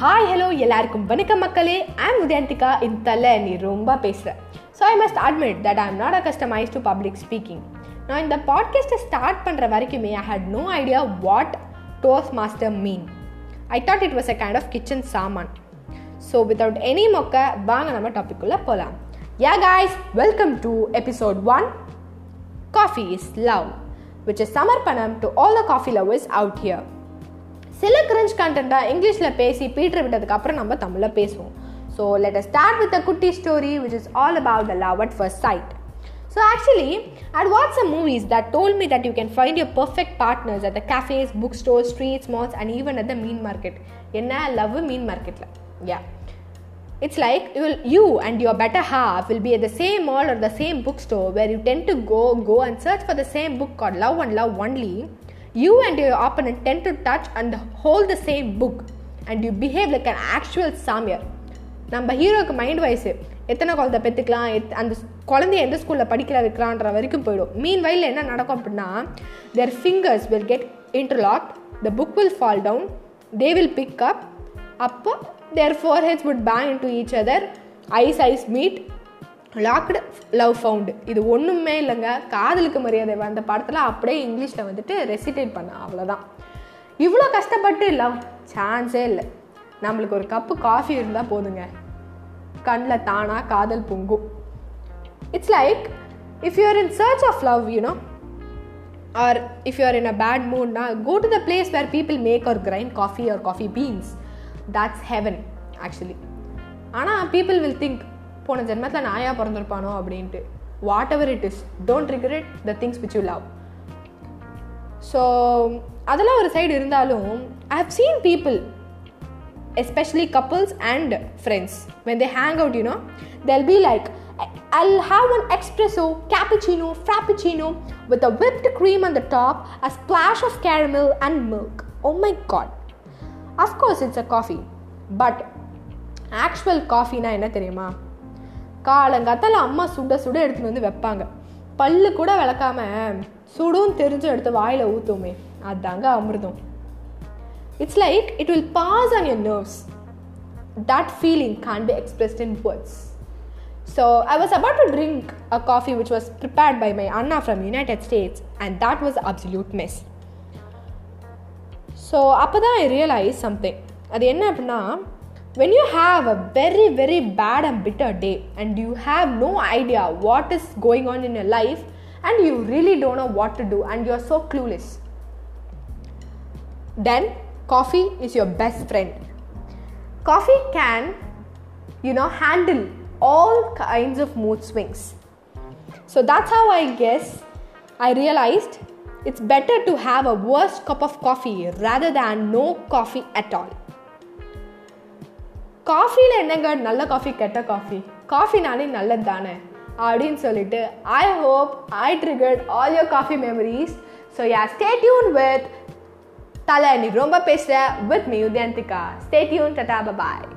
Hi hello எல்லாருக்கும் வணக்கம் மக்களே. ஐம் உதயந்திகா. இந்த தலை நீ ரொம்ப பேசுகிறேன் so I must admit that I'm not accustomed to public speaking நான் இந்த பாட்காஸ்ட்டை ஸ்டார்ட் பண்ணுற வரைக்குமே I had no idea what does master mean I thought it was a kind of kitchen சாமான் ஸோ வித்தவுட் எனி மொக்க வாங்க நம்ம டாபிக்குள்ளே போகலாம் yeah guys welcome to episode one coffee is love which is சமர்ப்பணம் to all the coffee lovers out here சில cringe கண்டென்ட்டாக இங்கிலீஷில் பேசி பீட்டர் விட்டதுக்கப்புறம் நம்ம தமிழில் பேசுவோம். So let start with a குட்டி story which is all about the love at first sight so actually at what's a movies that told me that you can find your perfect partners at the cafes book store streets malls and even at the mean market என்ன love மீன் மார்க்கெட்டில் yeah it's like you you and your better half will be be the same mall or the same book store where you tend to go go and search for the same book called love and love only You and your opponent tend to touch and hold the same book and you behave like an actual samiyar. நம்ம ஹீரோக்கு mind வயசு எத்தனை குழந்தை பெற்றுக்கலாம் எத் அந்த குழந்தைய எந்த ஸ்கூலில் படிக்கிற வைக்கலான்ற வரைக்கும் போயிடும். மீன் வயலில் என்ன நடக்கும் அப்படின்னா their fingers will get interlock the book will fall down they will pick up அப்போ their four heads would bang into each other eyes eyes meet locked love found இது ஒன்றுமே இல்லைங்க. காதலுக்கு மரியாதை அந்த படத்தில் அப்படியே இங்கிலீஷில் வந்துட்டு ரெசிடேட் பண்ண அவ்வளோதான் இவ்வளோ கஷ்டப்பட்டு லவ் சான்ஸே இல்லை. நம்மளுக்கு ஒரு கப்பு காஃபி இருந்தால் போதுங்க. கண்ணில் தானாக காதல் பொங்கும். It's like if you're in search of love you know or if you're in a bad மூட்னா go to the place where people make or grind coffee or coffee beans that's heaven actually ஆனால் people will think போன ஜென்மத்தில் நாயாக பிறந்திருப்பானோ அப்படின்ட்டு whatever it is don't regret the things which you love so அதெல்லாம் ஒரு side இருந்தாலும் I have seen people especially couples and friends when they hang out you know they'll be like I'll have an espresso, cappuccino, frappuccino with a whipped cream on the top, a splash of caramel and milk. Oh my god. Of course, it's a coffee. But actual காஃபினா என்ன தெரியுமா காலங்காத்தால அம்மா சுட சுட எடுத்துன்னு வந்து வைப்பாங்க. பல்லு கூட விளக்காம சுடும் தெரிஞ்சும் எடுத்து வாயில் ஊற்றுமே அதாங்க அமிர்தம். It's like it will pass on your nerves that feeling can't be expressed in words So I was about to drink a coffee which was prepared by my Anna from United States and that was absolute mess. So அப்போ தான் ஐ realise something அது என்ன அப்படின்னா when you have a very very bad and bitter day and you have no idea what is going on in your life and you really don't know what to do and you are so clueless then coffee is your best friend. Coffee can you know handle all kinds of mood swings. So that's how i guess i realized it's better to have a worse cup of coffee rather than no coffee at all காஃபியில் என்னங்க நல்ல coffee கெட்ட coffee? காஃபினாலே நல்லது தானே அப்படின்னு சொல்லிட்டு I hope I triggered all your coffee memories so yeah stay tuned with தலை நீ ரொம்ப பேசுகிற with me Udayanthika. Stay tuned tata bye